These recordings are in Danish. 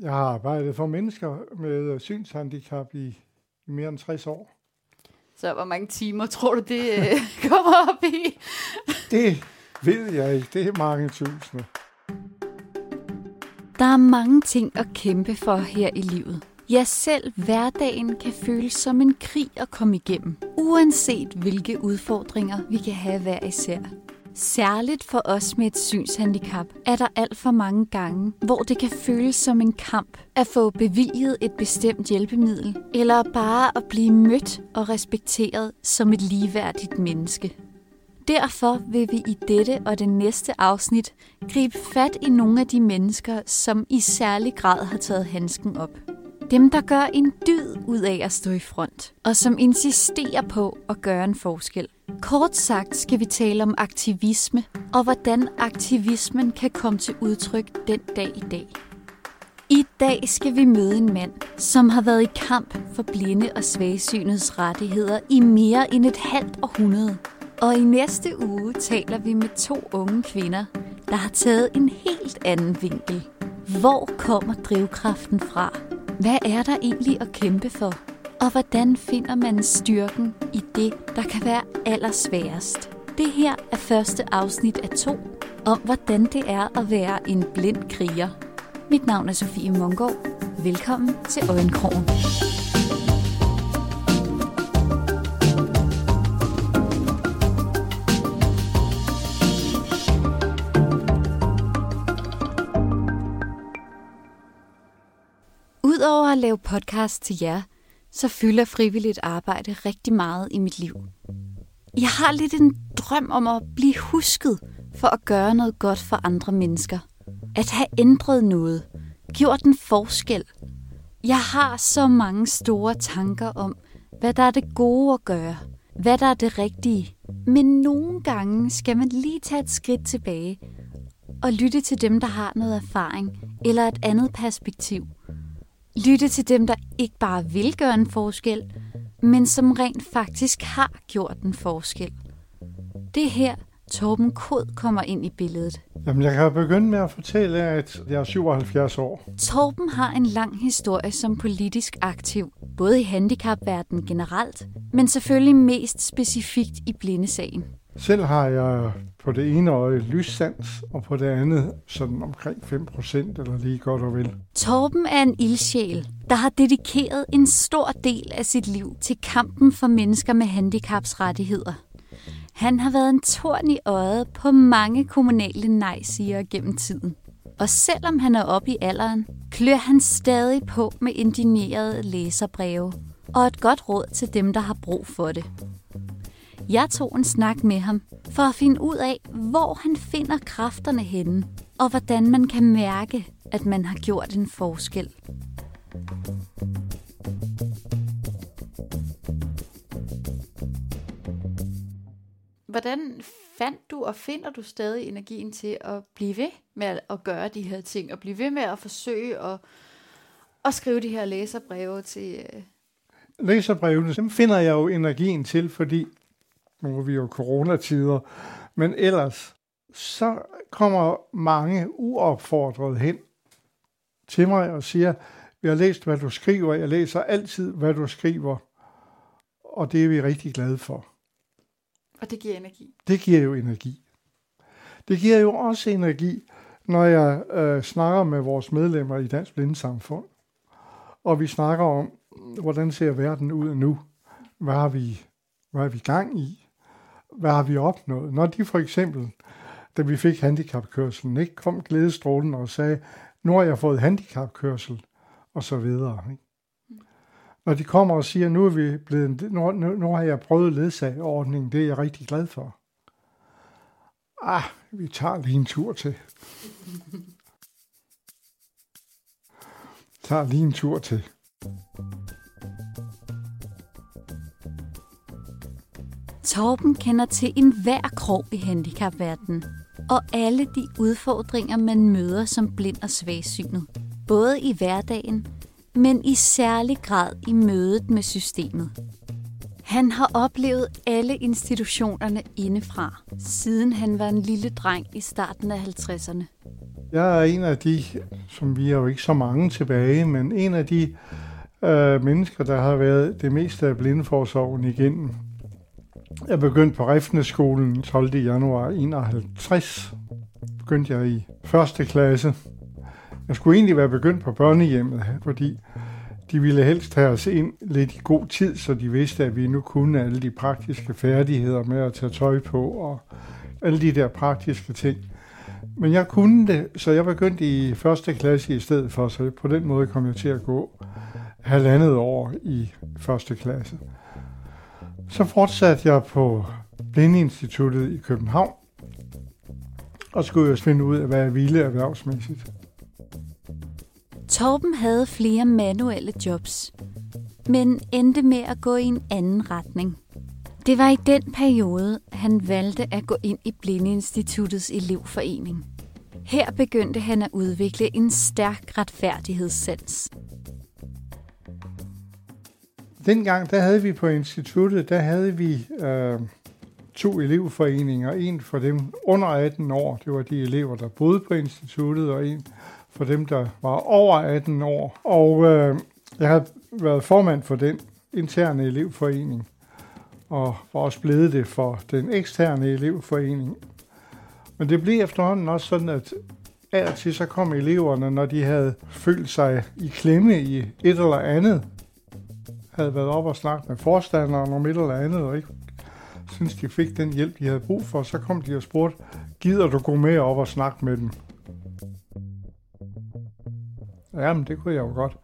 Jeg har arbejdet for mennesker med synshandicap i, i mere end 60 år. Så hvor mange timer tror du, det øh, kommer op i? Det ved jeg ikke. Det er mange tusinde. Der er mange ting at kæmpe for her i livet. Ja, selv hverdagen kan føles som en krig at komme igennem, uanset hvilke udfordringer vi kan have hver især. Særligt for os med et synshandicap er der alt for mange gange, hvor det kan føles som en kamp at få bevilget et bestemt hjælpemiddel, eller bare at blive mødt og respekteret som et ligeværdigt menneske. Derfor vil vi i dette og det næste afsnit gribe fat i nogle af de mennesker, som i særlig grad har taget handsken op. Dem, der gør en dyd ud af at stå i front, og som insisterer på at gøre en forskel. Kort sagt skal vi tale om aktivisme, og hvordan aktivismen kan komme til udtryk den dag i dag. I dag skal vi møde en mand, som har været i kamp for blinde og svagsynets rettigheder i mere end et halvt århundrede. Og i næste uge taler vi med to unge kvinder, der har taget en helt anden vinkel. Hvor kommer drivkraften fra? Hvad er der egentlig at kæmpe for? Og hvordan finder man styrken i det, der kan være allersværest? Det her er første afsnit af to, om hvordan det er at være en blind kriger. Mit navn er Sofie Mungård. Velkommen til Øjenkrogen. Udover at lave podcast til jer, så fylder frivilligt arbejde rigtig meget i mit liv. Jeg har lidt en drøm om at blive husket for at gøre noget godt for andre mennesker. At have ændret noget. Gjort en forskel. Jeg har så mange store tanker om, hvad der er det gode at gøre. Hvad der er det rigtige. Men nogle gange skal man lige tage et skridt tilbage og lytte til dem, der har noget erfaring eller et andet perspektiv. Lytte til dem, der ikke bare vil gøre en forskel, men som rent faktisk har gjort en forskel. Det er her, Torben Kod kommer ind i billedet. Jamen, jeg kan begynde med at fortælle, at jeg er 77 år. Torben har en lang historie som politisk aktiv, både i handicapverdenen generelt, men selvfølgelig mest specifikt i blindesagen. Selv har jeg på det ene øje lyssans, og på det andet sådan omkring 5 procent, eller lige godt og vel. Torben er en ildsjæl, der har dedikeret en stor del af sit liv til kampen for mennesker med handicaps rettigheder. Han har været en torn i øjet på mange kommunale nej-sigere gennem tiden. Og selvom han er oppe i alderen, klør han stadig på med indignerede læserbreve og et godt råd til dem, der har brug for det. Jeg tog en snak med ham for at finde ud af, hvor han finder kræfterne henne, og hvordan man kan mærke, at man har gjort en forskel. Hvordan fandt du og finder du stadig energien til at blive ved med at gøre de her ting, og blive ved med at forsøge at, at skrive de her læserbreve til... Øh, Læserbrevene, dem finder jeg jo energien til, fordi nu er vi jo coronatider, men ellers, så kommer mange uopfordret hen til mig og siger, vi har læst, hvad du skriver, jeg læser altid, hvad du skriver, og det er vi rigtig glade for. Og det giver energi? Det giver jo energi. Det giver jo også energi, når jeg øh, snakker med vores medlemmer i Dansk Blindesamfund, og vi snakker om, hvordan ser verden ud nu? Hvad har vi, hvad har vi gang i? Hvad har vi opnået? Når de for eksempel, da vi fik handicapkørselen, ikke kom glædestrålen og sagde, nu har jeg fået handicapkørsel, og så videre. Ikke? Når de kommer og siger, nu, er vi blevet, nu, nu, nu har jeg prøvet ledsageordningen, det er jeg rigtig glad for. Ah, vi tager lige en tur til. tager lige en tur til. Torben kender til enhver krog i handicapverdenen, og alle de udfordringer, man møder som blind og svagsynet. Både i hverdagen, men i særlig grad i mødet med systemet. Han har oplevet alle institutionerne indefra, siden han var en lille dreng i starten af 50'erne. Jeg er en af de, som vi er jo ikke så mange tilbage, men en af de øh, mennesker, der har været det meste af blindeforsorgen igennem. Jeg begyndte på Rifneskolen 12. januar 51. Begyndte jeg i første klasse. Jeg skulle egentlig være begyndt på børnehjemmet, fordi de ville helst have os ind lidt i god tid, så de vidste, at vi nu kunne alle de praktiske færdigheder med at tage tøj på og alle de der praktiske ting. Men jeg kunne det, så jeg begyndte i første klasse i stedet for, så på den måde kom jeg til at gå halvandet år i første klasse. Så fortsatte jeg på Blindeinstituttet i København, og skulle jeg finde ud af, hvad jeg ville erhvervsmæssigt. Torben havde flere manuelle jobs, men endte med at gå i en anden retning. Det var i den periode, han valgte at gå ind i Blindeinstituttets elevforening. Her begyndte han at udvikle en stærk retfærdighedssans. Dengang, der havde vi på instituttet, der havde vi øh, to elevforeninger. En for dem under 18 år, det var de elever, der boede på instituttet, og en for dem, der var over 18 år. Og øh, jeg har været formand for den interne elevforening, og var også blevet det for den eksterne elevforening. Men det blev efterhånden også sådan, at af og til så kom eleverne, når de havde følt sig i klemme i et eller andet, havde været op og snakket med forstanderen om et eller andet, og ikke synes, de fik den hjælp, de havde brug for, så kom de og spurgte, gider du gå med op og snakke med dem? Jamen, det kunne jeg jo godt.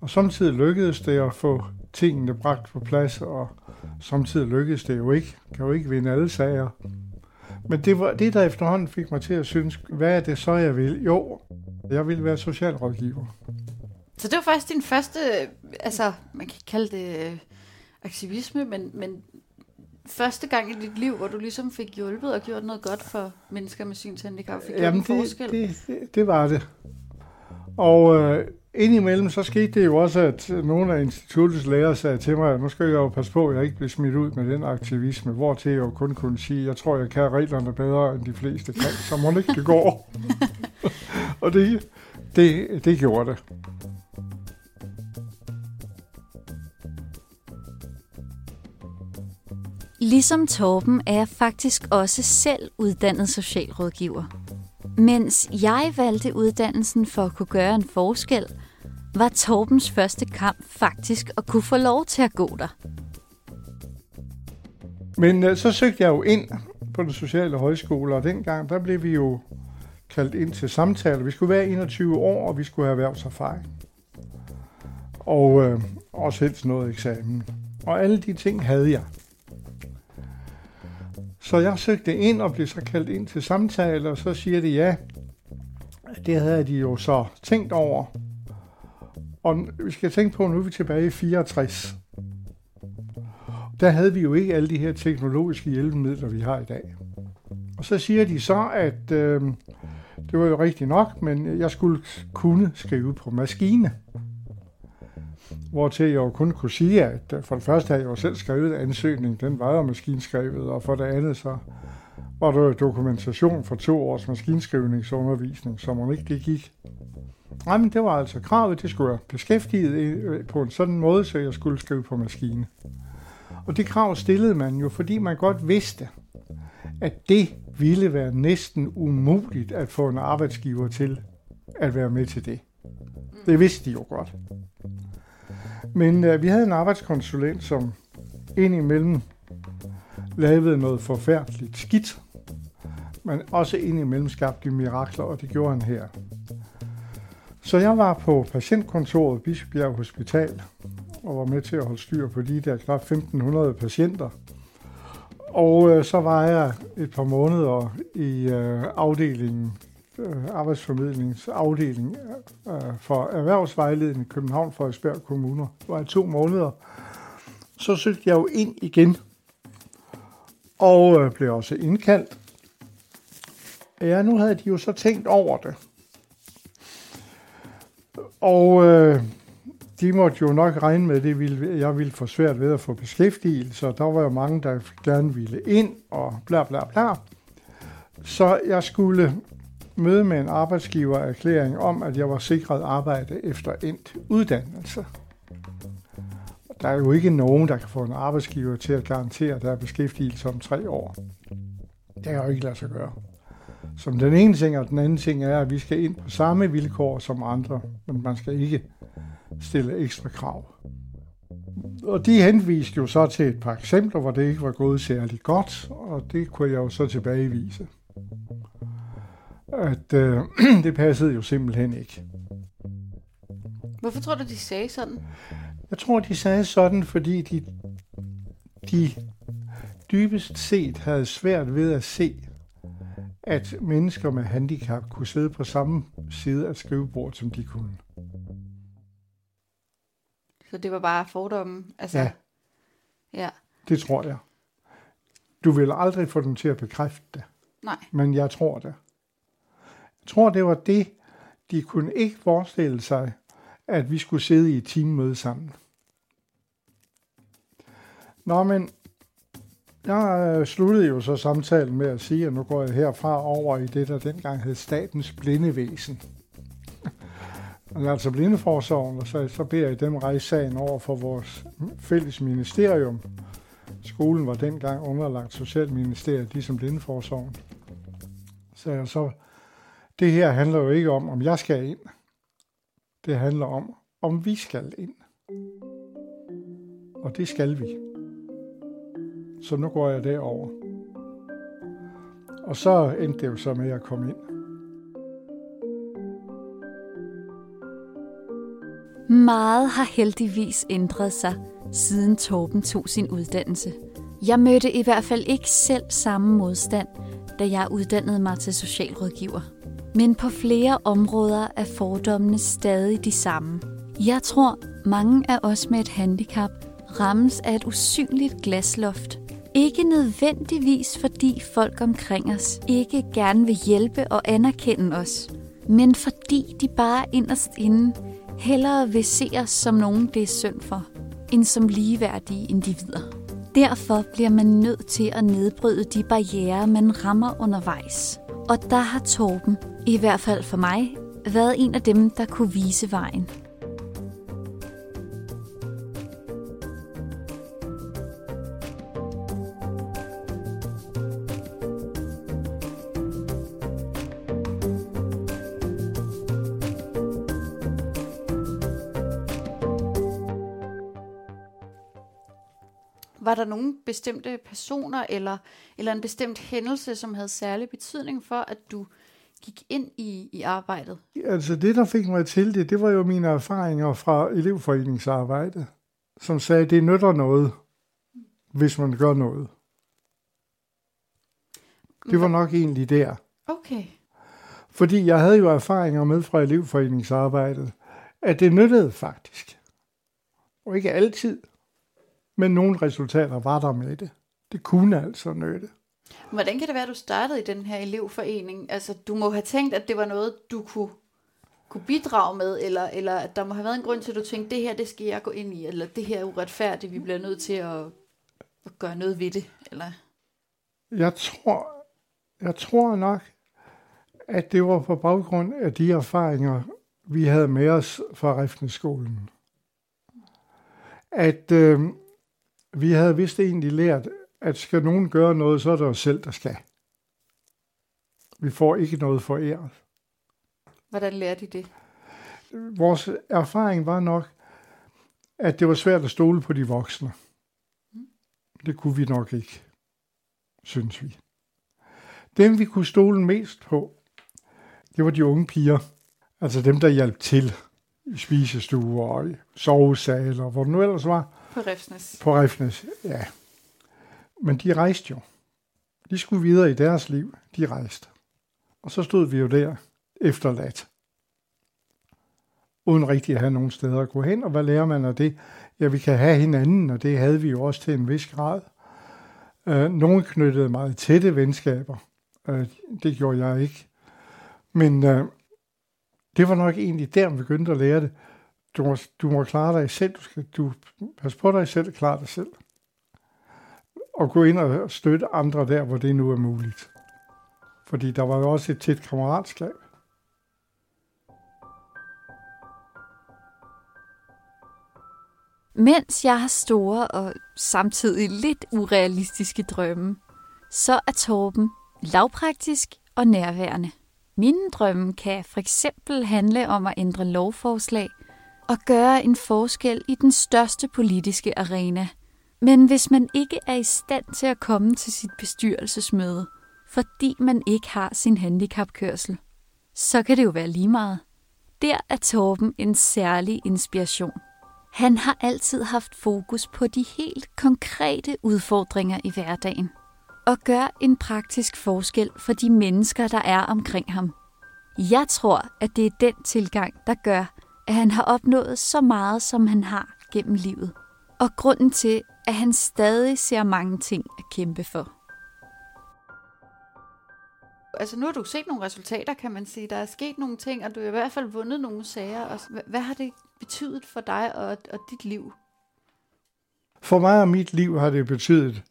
Og samtidig lykkedes det at få tingene bragt på plads, og samtidig lykkedes det jo ikke. Kan jo ikke vinde alle sager. Men det var det, der efterhånden fik mig til at synes, hvad er det så, jeg vil? Jo, jeg vil være socialrådgiver. Så det var faktisk din første, altså man kan kalde det øh, aktivisme, men, men første gang i dit liv, hvor du ligesom fik hjulpet og gjort noget godt for mennesker med synshandicap, fik Jamen, gjort en forskel? Det, det, det var det. Og øh, indimellem så skete det jo også, at nogle af instituttets lærere sagde til mig, at nu skal jeg jo passe på, at jeg ikke bliver smidt ud med den aktivisme, hvor til jeg jo kun kunne sige, at jeg tror, jeg kan reglerne bedre, end de fleste kan, så må det ikke det går. og det, det, det gjorde det. Ligesom Torben er jeg faktisk også selv uddannet socialrådgiver. Mens jeg valgte uddannelsen for at kunne gøre en forskel, var Torbens første kamp faktisk at kunne få lov til at gå der. Men øh, så søgte jeg jo ind på den sociale højskole, og dengang der blev vi jo kaldt ind til samtale. Vi skulle være 21 år, og vi skulle have erhvervserfaring. Og øh, også helst noget eksamen. Og alle de ting havde jeg. Så jeg søgte ind og blev så kaldt ind til samtale, og så siger de ja. Det havde de jo så tænkt over. Og vi skal tænke på, at nu er vi tilbage i 64. Der havde vi jo ikke alle de her teknologiske hjælpemidler, vi har i dag. Og så siger de så, at øh, det var jo rigtigt nok, men jeg skulle kunne skrive på maskine. Hvor til jeg jo kun kunne sige, at øh, for det første havde jeg jo selv skrevet ansøgning, den var jo maskinskrevet, og for det andet så var der dokumentation for to års maskinskrivningsundervisning, som om ikke det gik. Nej, men det var altså kravet, det skulle jeg beskæftiget øh, øh, på en sådan måde, så jeg skulle skrive på maskine. Og det krav stillede man jo, fordi man godt vidste, at det ville være næsten umuligt at få en arbejdsgiver til at være med til det. Det vidste de jo godt. Men øh, vi havde en arbejdskonsulent, som indimellem lavede noget forfærdeligt skidt, men også indimellem skabte mirakler, og det gjorde han her. Så jeg var på patientkontoret Bispebjerg Hospital, og var med til at holde styr på de der knap 1500 patienter. Og øh, så var jeg et par måneder i øh, afdelingen Øh, arbejdsformidlingsafdeling øh, øh, for erhvervsvejledning i København for Esbjerg Kommuner. Det var i to måneder. Så søgte jeg jo ind igen, og blev også indkaldt. Ja, nu havde de jo så tænkt over det. Og øh, de måtte jo nok regne med, at det ville, jeg ville få svært ved at få beskæftigelse, og der var jo mange, der gerne ville ind, og bla bla bla. Så jeg skulle møde med en arbejdsgiver erklæring om, at jeg var sikret arbejde efter endt uddannelse. Der er jo ikke nogen, der kan få en arbejdsgiver til at garantere, at der er beskæftigelse om tre år. Det kan jo ikke lade sig gøre. Som den ene ting, og den anden ting er, at vi skal ind på samme vilkår som andre, men man skal ikke stille ekstra krav. Og de henviste jo så til et par eksempler, hvor det ikke var gået særlig godt, og det kunne jeg jo så tilbagevise. At øh, det passede jo simpelthen ikke. Hvorfor tror du, de sagde sådan? Jeg tror, de sagde sådan, fordi de, de dybest set havde svært ved at se, at mennesker med handicap kunne sidde på samme side af skrivebordet, som de kunne. Så det var bare fordommen? Altså, Ja. Ja. Det tror jeg. Du vil aldrig få dem til at bekræfte det, Nej. men jeg tror det. Tror, det var det, de kunne ikke forestille sig, at vi skulle sidde i et teammøde sammen. Nå, men jeg øh, sluttede jo så samtalen med at sige, at nu går jeg herfra over i det, der dengang hed Statens Blindevæsen. altså Blindeforsorgen, og så, så beder jeg dem rejse sagen over for vores fælles ministerium. Skolen var dengang underlagt Socialministeriet, ligesom Blindeforsorgen. Så jeg så, det her handler jo ikke om, om jeg skal ind. Det handler om, om vi skal ind. Og det skal vi. Så nu går jeg derover. Og så endte det jo så med at komme ind. Meget har heldigvis ændret sig, siden Torben tog sin uddannelse. Jeg mødte i hvert fald ikke selv samme modstand, da jeg uddannede mig til socialrådgiver. Men på flere områder er fordommene stadig de samme. Jeg tror, mange af os med et handicap rammes af et usynligt glasloft. Ikke nødvendigvis fordi folk omkring os ikke gerne vil hjælpe og anerkende os, men fordi de bare inderst inde hellere vil se os som nogen, det er synd for, end som ligeværdige individer. Derfor bliver man nødt til at nedbryde de barriere, man rammer undervejs. Og der har Torben, i hvert fald for mig, været en af dem, der kunne vise vejen. Der nogle bestemte personer eller, eller en bestemt hændelse, som havde særlig betydning for, at du gik ind i, i arbejdet? Altså det, der fik mig til det, det var jo mine erfaringer fra elevforeningsarbejde, som sagde, at det nytter noget, hvis man gør noget. Det var nok egentlig der. Okay. Fordi jeg havde jo erfaringer med fra elevforeningsarbejdet, at det nyttede faktisk. Og ikke altid, men nogle resultater var der med det. Det kunne altså nytte. Hvordan kan det være, at du startede i den her elevforening? Altså, du må have tænkt, at det var noget, du kunne, kunne bidrage med, eller, eller at der må have været en grund til, at du tænkte, det her, det skal jeg gå ind i, eller det her er uretfærdigt, vi bliver nødt til at, at gøre noget ved det, eller... Jeg tror, jeg tror nok, at det var på baggrund af de erfaringer, vi havde med os fra Rifneskolen. At øh, vi havde vist egentlig lært, at skal nogen gøre noget, så er det os selv, der skal. Vi får ikke noget foræret. Hvordan lærte I det? Vores erfaring var nok, at det var svært at stole på de voksne. Det kunne vi nok ikke, synes vi. Dem, vi kunne stole mest på, det var de unge piger. Altså dem, der hjalp til spisestuer og sovesaler, hvor det nu ellers var. På Refsnes. På Refnes, ja. Men de rejste jo. De skulle videre i deres liv. De rejste. Og så stod vi jo der efterladt. Uden rigtig at have nogen steder at gå hen. Og hvad lærer man af det? Ja, vi kan have hinanden, og det havde vi jo også til en vis grad. Øh, nogle knyttede meget tætte venskaber. Øh, det gjorde jeg ikke. Men øh, det var nok egentlig der, man begyndte at lære det. Du må, du må klare dig selv. Du skal du pas på dig selv og klare dig selv. Og gå ind og støtte andre der, hvor det nu er muligt. Fordi der var jo også et tæt kammeratskab. Mens jeg har store og samtidig lidt urealistiske drømme, så er Torben lavpraktisk og nærværende. Mine drømme kan for eksempel handle om at ændre lovforslag og gøre en forskel i den største politiske arena. Men hvis man ikke er i stand til at komme til sit bestyrelsesmøde, fordi man ikke har sin handicapkørsel, så kan det jo være lige meget. Der er Torben en særlig inspiration. Han har altid haft fokus på de helt konkrete udfordringer i hverdagen og gør en praktisk forskel for de mennesker, der er omkring ham. Jeg tror, at det er den tilgang, der gør, at han har opnået så meget, som han har gennem livet. Og grunden til, at han stadig ser mange ting at kæmpe for. Altså nu har du set nogle resultater, kan man sige. Der er sket nogle ting, og du har i hvert fald vundet nogle sager. Og hvad har det betydet for dig og, og dit liv? For mig og mit liv har det betydet,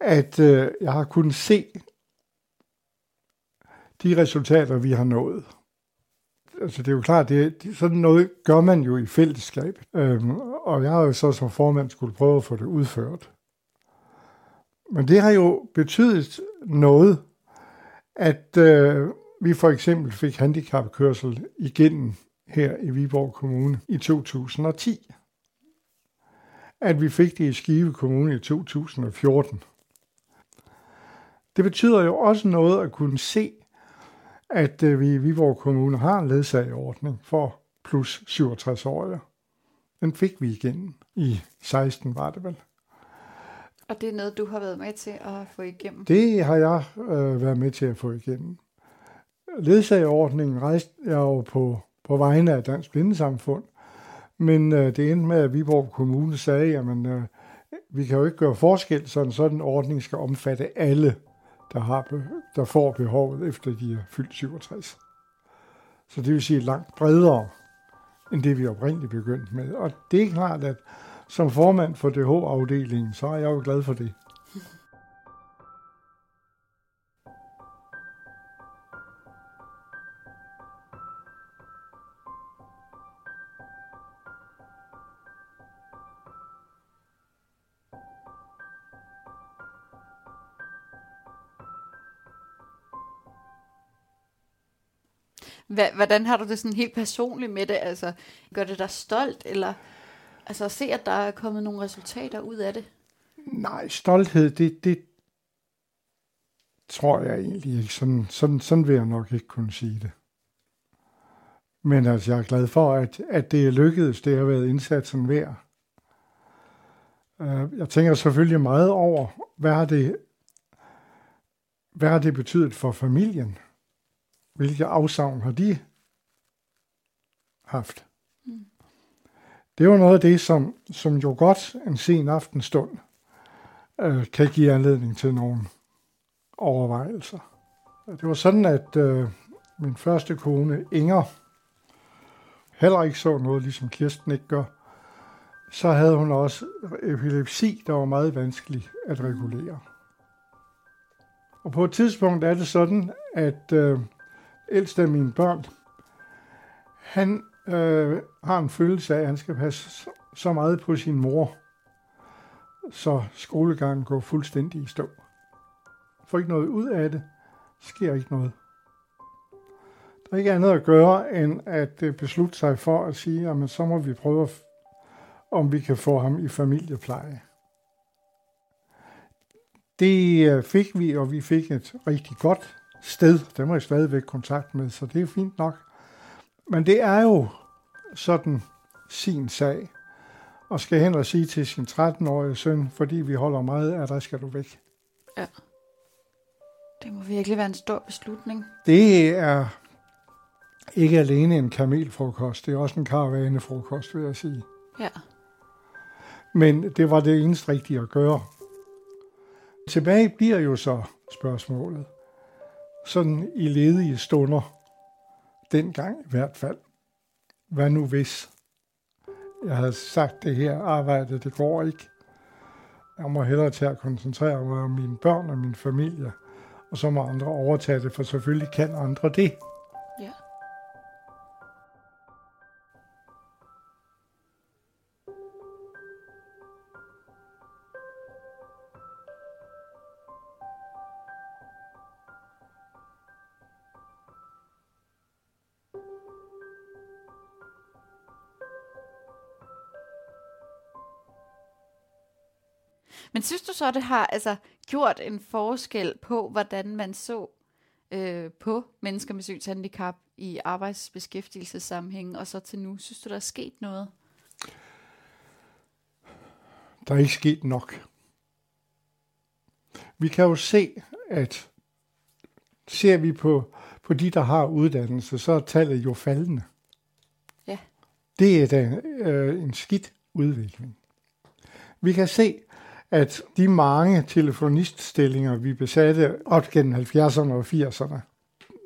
at øh, jeg har kunnet se de resultater, vi har nået. Altså det er jo klart, det, det, sådan noget gør man jo i fællesskab. Øhm, og jeg har jo så som formand skulle prøve at få det udført. Men det har jo betydet noget, at øh, vi for eksempel fik handicapkørsel igennem her i Viborg Kommune i 2010. At vi fik det i Skive Kommune i 2014. Det betyder jo også noget at kunne se, at øh, vi i Viborg Kommune har en ledsageordning for plus 67-årige. Den fik vi igen i 16 var det vel. Og det er noget, du har været med til at få igennem? Det har jeg øh, været med til at få igennem. Ledsageordningen rejste jeg jo på, på vegne af Dansk Blindesamfund, men øh, det endte med, at Viborg Kommune sagde, at øh, vi kan jo ikke gøre forskel, så en sådan ordning skal omfatte alle der, har, der får behovet, efter de er fyldt 67. Så det vil sige langt bredere, end det vi oprindeligt begyndte med. Og det er klart, at som formand for DH-afdelingen, så er jeg jo glad for det. Hvordan har du det sådan helt personligt med det? Altså, gør det dig stolt, eller altså at se, at der er kommet nogle resultater ud af det? Nej, stolthed, det, det tror jeg egentlig ikke. Sådan, sådan, sådan vil jeg nok ikke kunne sige det. Men altså, jeg er glad for, at, at det er lykkedes. Det har været indsatsen værd. Øh, jeg tænker selvfølgelig meget over, hvad har det, hvad har det betydet for familien? Hvilke afsavn har de haft? Mm. Det er jo noget af det, som, som jo godt en sen aftenstund øh, kan give anledning til nogle overvejelser. Det var sådan, at øh, min første kone, Inger, heller ikke så noget, ligesom Kirsten ikke gør. Så havde hun også epilepsi, der var meget vanskelig at regulere. Og på et tidspunkt er det sådan, at øh, ældste af mine børn, han øh, har en følelse af, at han skal passe så meget på sin mor, så skolegangen går fuldstændig i stå. Får ikke noget ud af det, sker ikke noget. Der er ikke andet at gøre, end at øh, beslutte sig for at sige, at så må vi prøve, om vi kan få ham i familiepleje. Det øh, fik vi, og vi fik et rigtig godt sted. Der må jeg stadigvæk kontakt med, så det er fint nok. Men det er jo sådan sin sag, og skal hen og sige til sin 13-årige søn, fordi vi holder meget af dig, skal du væk. Ja. Det må virkelig være en stor beslutning. Det er ikke alene en kamelfrokost, det er også en karavanefrokost, vil jeg sige. Ja. Men det var det eneste rigtige at gøre. Tilbage bliver jo så spørgsmålet sådan i ledige stunder, dengang i hvert fald. Hvad nu hvis? Jeg havde sagt, det her arbejde, det går ikke. Jeg må hellere til at koncentrere mig om mine børn og min familie, og så må andre overtage det, for selvfølgelig kan andre det. Men synes du så, det har altså, gjort en forskel på, hvordan man så øh, på mennesker med synshandicap i arbejdsbeskæftigelsessammenhæng, og så til nu? Synes du, der er sket noget? Der er ikke sket nok. Vi kan jo se, at ser vi på, på de, der har uddannelse, så er tallet jo faldende. Ja. Det er da øh, en skidt udvikling. Vi kan se, at de mange telefoniststillinger, vi besatte op gennem 70'erne og 80'erne,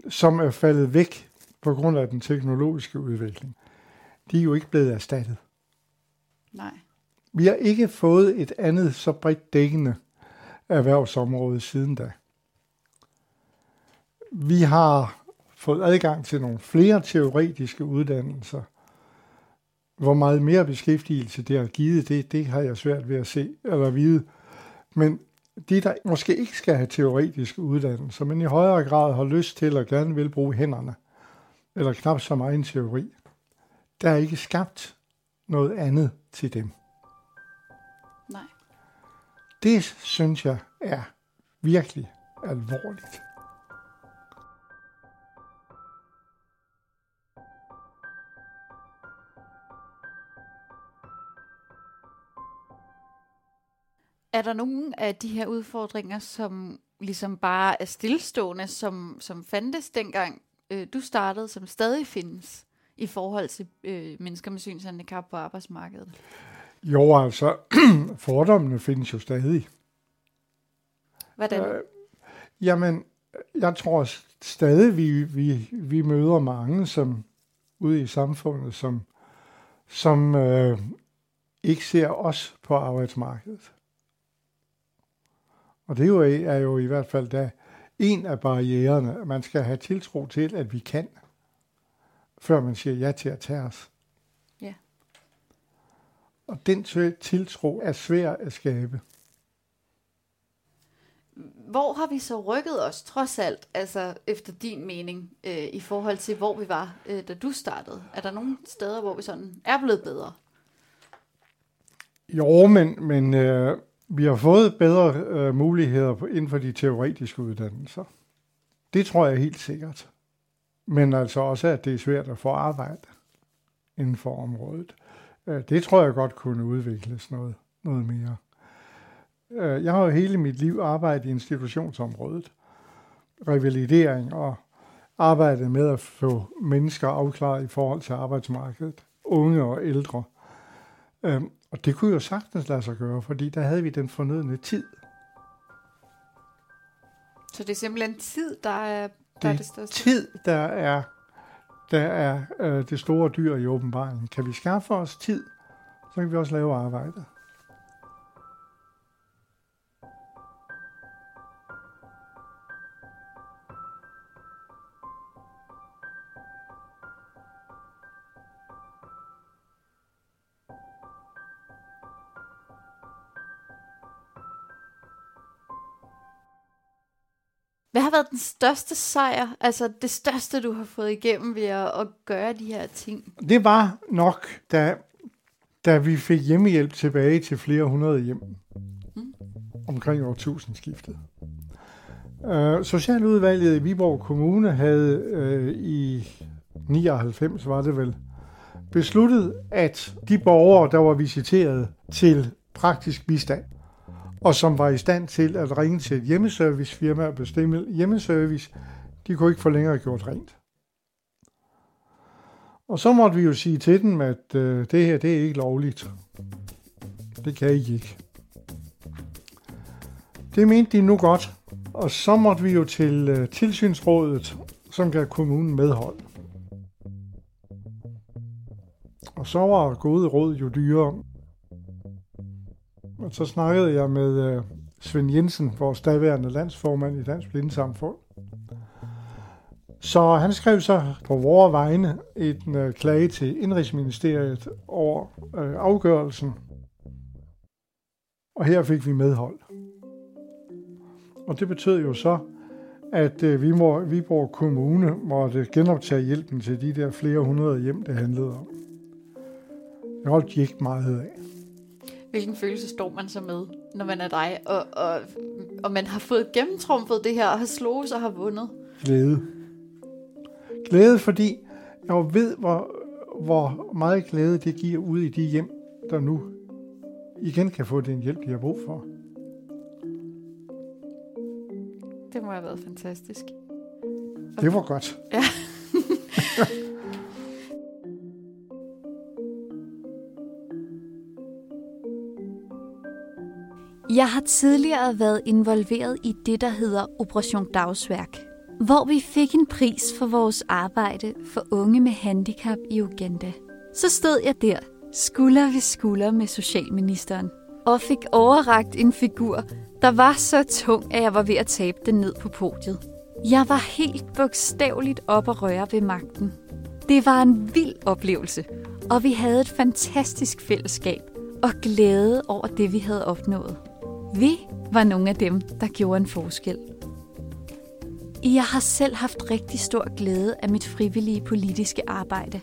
som er faldet væk på grund af den teknologiske udvikling, de er jo ikke blevet erstattet. Nej. Vi har ikke fået et andet så bredt dækkende erhvervsområde siden da. Vi har fået adgang til nogle flere teoretiske uddannelser. Hvor meget mere beskæftigelse det har givet, det, det har jeg svært ved at se eller vide. Men de, der måske ikke skal have teoretiske uddannelser, men i højere grad har lyst til og gerne vil bruge hænderne, eller knap så meget en teori, der er ikke skabt noget andet til dem. Nej. Det synes jeg er virkelig alvorligt. Er der nogle af de her udfordringer, som ligesom bare er stillestående, som, som fandtes dengang øh, du startede, som stadig findes i forhold til øh, mennesker med synshandicap på arbejdsmarkedet? Jo, altså, fordommene findes jo stadig. Hvordan? Øh, jamen, jeg tror stadig, vi, vi, vi møder mange som ude i samfundet, som, som øh, ikke ser os på arbejdsmarkedet. Og det er jo, er jo i hvert fald da en af barriererne. Man skal have tiltro til, at vi kan, før man siger ja til at tage os. Ja. Og den tiltro er svær at skabe. Hvor har vi så rykket os, trods alt, altså efter din mening, øh, i forhold til, hvor vi var, øh, da du startede? Er der nogle steder, hvor vi sådan er blevet bedre? Jo, men, men øh, vi har fået bedre øh, muligheder inden for de teoretiske uddannelser. Det tror jeg helt sikkert. Men altså også, at det er svært at få arbejde inden for området. Øh, det tror jeg godt kunne udvikles noget, noget mere. Øh, jeg har jo hele mit liv arbejdet i institutionsområdet. Revalidering og arbejdet med at få mennesker afklaret i forhold til arbejdsmarkedet. Unge og ældre. Øh, og det kunne jo sagtens lade sig gøre, fordi der havde vi den fornødne tid. Så det er simpelthen tid, der er, der det er det største? tid, der er, der er øh, det store dyr i åbenbaringen. Kan vi skaffe os tid, så kan vi også lave arbejdet. Været den største sejr, altså det største, du har fået igennem ved at, at gøre de her ting? Det var nok, da, da vi fik hjemmehjælp tilbage til flere hundrede hjem. Mm. Omkring årtusindskiftet. Uh, Socialudvalget i Viborg Kommune havde uh, i 99, var det vel, besluttet, at de borgere, der var visiteret til praktisk bistand, og som var i stand til at ringe til et hjemmeservicefirma og bestemme hjemmeservice, de kunne ikke få længere gjort rent. Og så måtte vi jo sige til dem, at øh, det her, det er ikke lovligt. Det kan I ikke. Det mente de nu godt, og så måtte vi jo til øh, tilsynsrådet, som gav kommunen medhold. Og så var gode råd jo dyrere, og så snakkede jeg med øh, Svend Jensen, vores daværende landsformand i Dansk Blindesamfund. Så han skrev så på vores vegne en øh, klage til Indrigsministeriet over øh, afgørelsen. Og her fik vi medhold. Og det betød jo så, at øh, vi må, Viborg Kommune måtte genoptage hjælpen til de der flere hundrede hjem, det handlede om. Det holdt de ikke meget af. Hvilken følelse står man så med, når man er dig, og, og, og man har fået gennemtrumfet det her, og har slået og har vundet? Glæde. Glæde, fordi jeg ved, hvor, hvor meget glæde det giver ud i de hjem, der nu igen kan få den hjælp, de har brug for. Det må have været fantastisk. Det var godt. Ja. Jeg har tidligere været involveret i det, der hedder Operation Dagsværk, hvor vi fik en pris for vores arbejde for unge med handicap i Uganda. Så stod jeg der, skulder ved skulder med socialministeren, og fik overragt en figur, der var så tung, at jeg var ved at tabe den ned på podiet. Jeg var helt bogstaveligt op og røre ved magten. Det var en vild oplevelse, og vi havde et fantastisk fællesskab og glæde over det, vi havde opnået. Vi var nogle af dem, der gjorde en forskel. Jeg har selv haft rigtig stor glæde af mit frivillige politiske arbejde.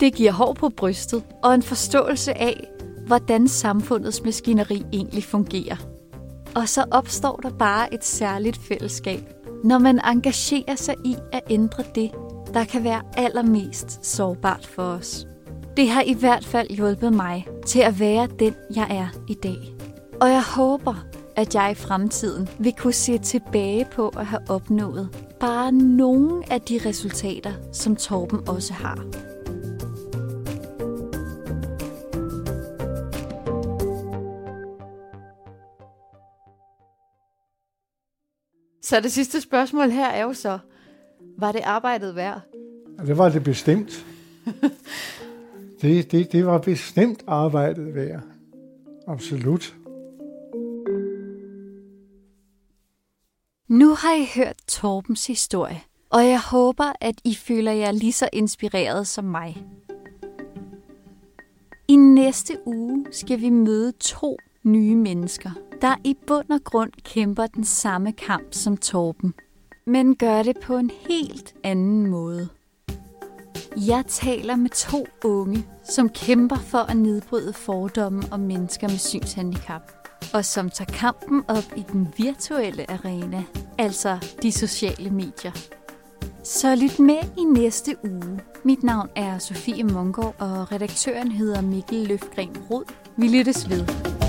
Det giver hår på brystet og en forståelse af, hvordan samfundets maskineri egentlig fungerer. Og så opstår der bare et særligt fællesskab, når man engagerer sig i at ændre det, der kan være allermest sårbart for os. Det har i hvert fald hjulpet mig til at være den, jeg er i dag. Og jeg håber, at jeg i fremtiden vil kunne se tilbage på at have opnået bare nogle af de resultater, som Torben også har. Så det sidste spørgsmål her er jo så, var det arbejdet værd? Det var det bestemt. det, det, det var bestemt arbejdet værd. Absolut. Nu har I hørt Torbens historie, og jeg håber, at I føler jer lige så inspireret som mig. I næste uge skal vi møde to nye mennesker, der i bund og grund kæmper den samme kamp som Torben, men gør det på en helt anden måde. Jeg taler med to unge, som kæmper for at nedbryde fordomme om mennesker med synshandicap, og som tager kampen op i den virtuelle arena, altså de sociale medier. Så lyt med i næste uge. Mit navn er Sofie Mungård, og redaktøren hedder Mikkel Løfgren Rod. Vi lyttes ved.